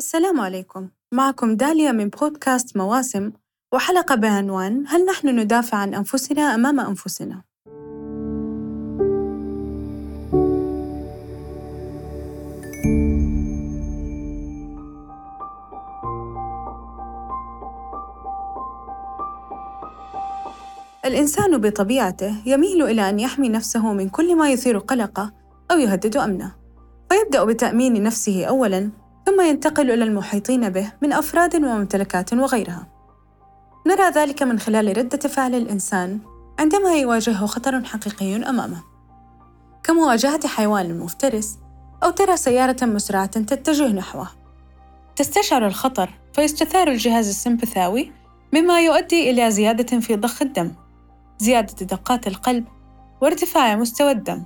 السلام عليكم معكم داليا من بودكاست مواسم وحلقة بعنوان هل نحن ندافع عن أنفسنا أمام أنفسنا؟ الإنسان بطبيعته يميل إلى أن يحمي نفسه من كل ما يثير قلقه أو يهدد أمنه فيبدأ بتأمين نفسه أولاً ثم ينتقل إلى المحيطين به من أفراد وممتلكات وغيرها. نرى ذلك من خلال ردة فعل الإنسان عندما يواجهه خطر حقيقي أمامه، كمواجهة حيوان مفترس أو ترى سيارة مسرعة تتجه نحوه. تستشعر الخطر فيستثار الجهاز السمبثاوي مما يؤدي إلى زيادة في ضخ الدم، زيادة دقات القلب، وارتفاع مستوى الدم،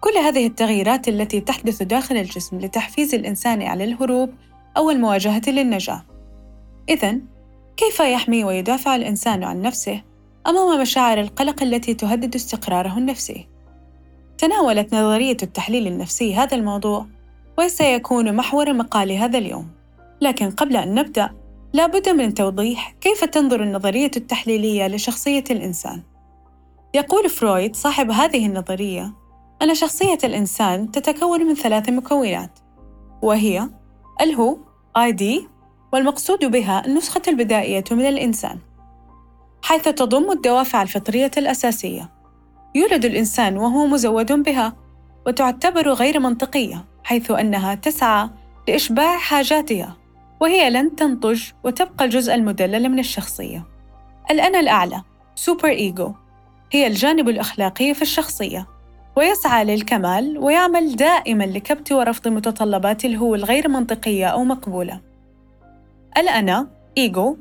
كل هذه التغييرات التي تحدث داخل الجسم لتحفيز الإنسان على الهروب أو المواجهة للنجاة. إذا، كيف يحمي ويدافع الإنسان عن نفسه أمام مشاعر القلق التي تهدد استقراره النفسي؟ تناولت نظرية التحليل النفسي هذا الموضوع وسيكون محور مقال هذا اليوم. لكن قبل أن نبدأ، لابد من توضيح كيف تنظر النظرية التحليلية لشخصية الإنسان. يقول فرويد صاحب هذه النظرية أن شخصية الإنسان تتكون من ثلاث مكونات وهي الهو ID والمقصود بها النسخة البدائية من الإنسان حيث تضم الدوافع الفطرية الأساسية. يولد الإنسان وهو مزود بها وتعتبر غير منطقية حيث أنها تسعى لإشباع حاجاتها وهي لن تنضج وتبقى الجزء المدلل من الشخصية. الأنا الأعلى سوبر إيجو هي الجانب الأخلاقي في الشخصية. ويسعى للكمال ويعمل دائما لكبت ورفض متطلبات الهو الغير منطقية أو مقبولة. الأنا إيجو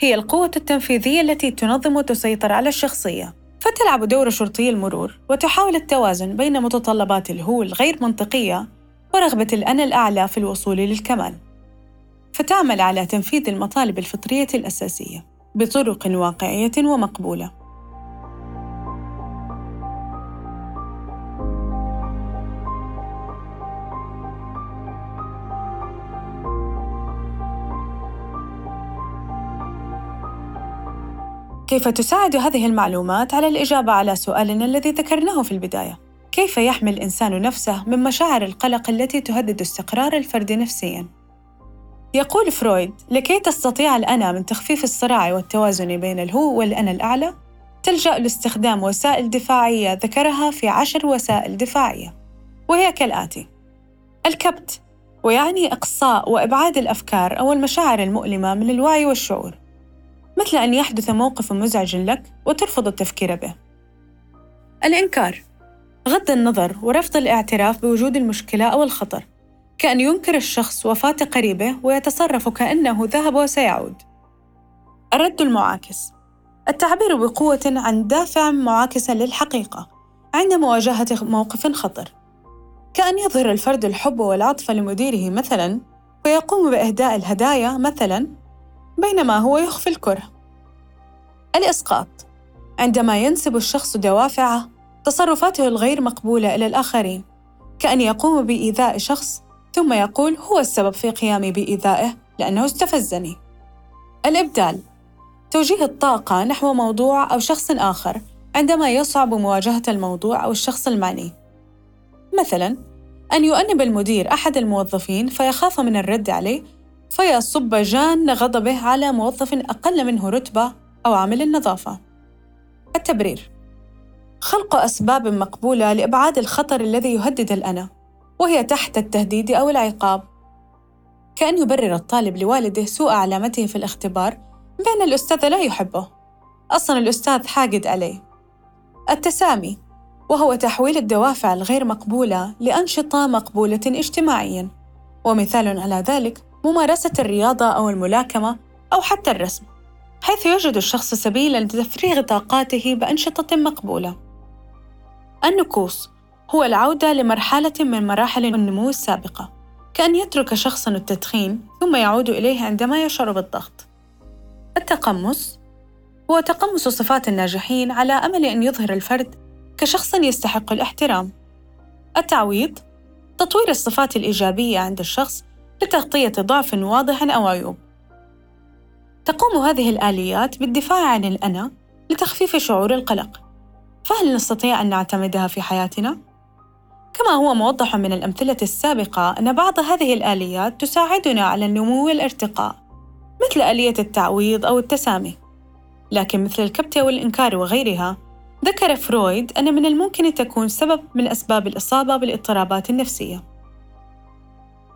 هي القوة التنفيذية التي تنظم وتسيطر على الشخصية، فتلعب دور شرطي المرور وتحاول التوازن بين متطلبات الهو الغير منطقية ورغبة الأنا الأعلى في الوصول للكمال. فتعمل على تنفيذ المطالب الفطرية الأساسية بطرق واقعية ومقبولة. كيف تساعد هذه المعلومات على الإجابة على سؤالنا الذي ذكرناه في البداية؟ كيف يحمي الإنسان نفسه من مشاعر القلق التي تهدد استقرار الفرد نفسياً؟ يقول فرويد: لكي تستطيع الأنا من تخفيف الصراع والتوازن بين الهو والأنا الأعلى، تلجأ لاستخدام وسائل دفاعية ذكرها في عشر وسائل دفاعية، وهي كالآتي: الكبت، ويعني إقصاء وإبعاد الأفكار أو المشاعر المؤلمة من الوعي والشعور. مثل أن يحدث موقف مزعج لك وترفض التفكير به. الإنكار غض النظر ورفض الاعتراف بوجود المشكلة أو الخطر، كأن ينكر الشخص وفاة قريبه ويتصرف كأنه ذهب وسيعود. الرد المعاكس التعبير بقوة عن دافع معاكس للحقيقة عند مواجهة موقف خطر، كأن يظهر الفرد الحب والعطف لمديره مثلاً ويقوم بإهداء الهدايا مثلاً بينما هو يخفي الكره. الإسقاط. عندما ينسب الشخص دوافعه تصرفاته الغير مقبولة إلى الآخرين. كأن يقوم بإيذاء شخص ثم يقول هو السبب في قيامي بإيذائه لأنه استفزني. الإبدال. توجيه الطاقة نحو موضوع أو شخص آخر عندما يصعب مواجهة الموضوع أو الشخص المعني. مثلاً أن يؤنب المدير أحد الموظفين فيخاف من الرد عليه فيصب جان غضبه على موظف أقل منه رتبة أو عامل النظافة. التبرير خلق أسباب مقبولة لإبعاد الخطر الذي يهدد الأنا، وهي تحت التهديد أو العقاب. كأن يبرر الطالب لوالده سوء علامته في الاختبار بأن الأستاذ لا يحبه. أصلاً الأستاذ حاقد عليه. التسامي وهو تحويل الدوافع الغير مقبولة لأنشطة مقبولة اجتماعياً. ومثال على ذلك ممارسة الرياضة أو الملاكمة أو حتى الرسم حيث يجد الشخص سبيلا لتفريغ طاقاته بأنشطة مقبولة. النكوص هو العودة لمرحلة من مراحل النمو السابقة كأن يترك شخص التدخين ثم يعود إليه عندما يشعر بالضغط. التقمص هو تقمص صفات الناجحين على أمل أن يظهر الفرد كشخص يستحق الاحترام. التعويض تطوير الصفات الإيجابية عند الشخص لتغطية ضعف واضح أو عيوب. تقوم هذه الآليات بالدفاع عن الأنا لتخفيف شعور القلق. فهل نستطيع أن نعتمدها في حياتنا؟ كما هو موضح من الأمثلة السابقة أن بعض هذه الآليات تساعدنا على النمو والارتقاء مثل آلية التعويض أو التسامي لكن مثل الكبت والإنكار وغيرها ذكر فرويد أن من الممكن تكون سبب من أسباب الإصابة بالاضطرابات النفسية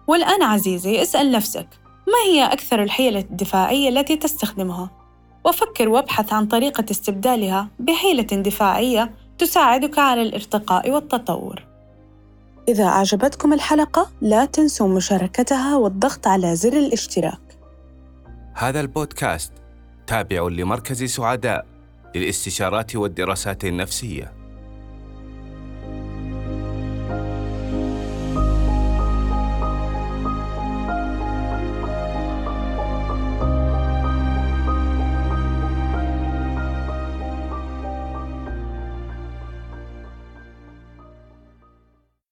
والآن عزيزي اسأل نفسك ما هي أكثر الحيل الدفاعية التي تستخدمها؟ وفكر وابحث عن طريقة استبدالها بحيلة دفاعية تساعدك على الارتقاء والتطور. إذا أعجبتكم الحلقة لا تنسوا مشاركتها والضغط على زر الاشتراك. هذا البودكاست تابع لمركز سعداء للاستشارات والدراسات النفسية.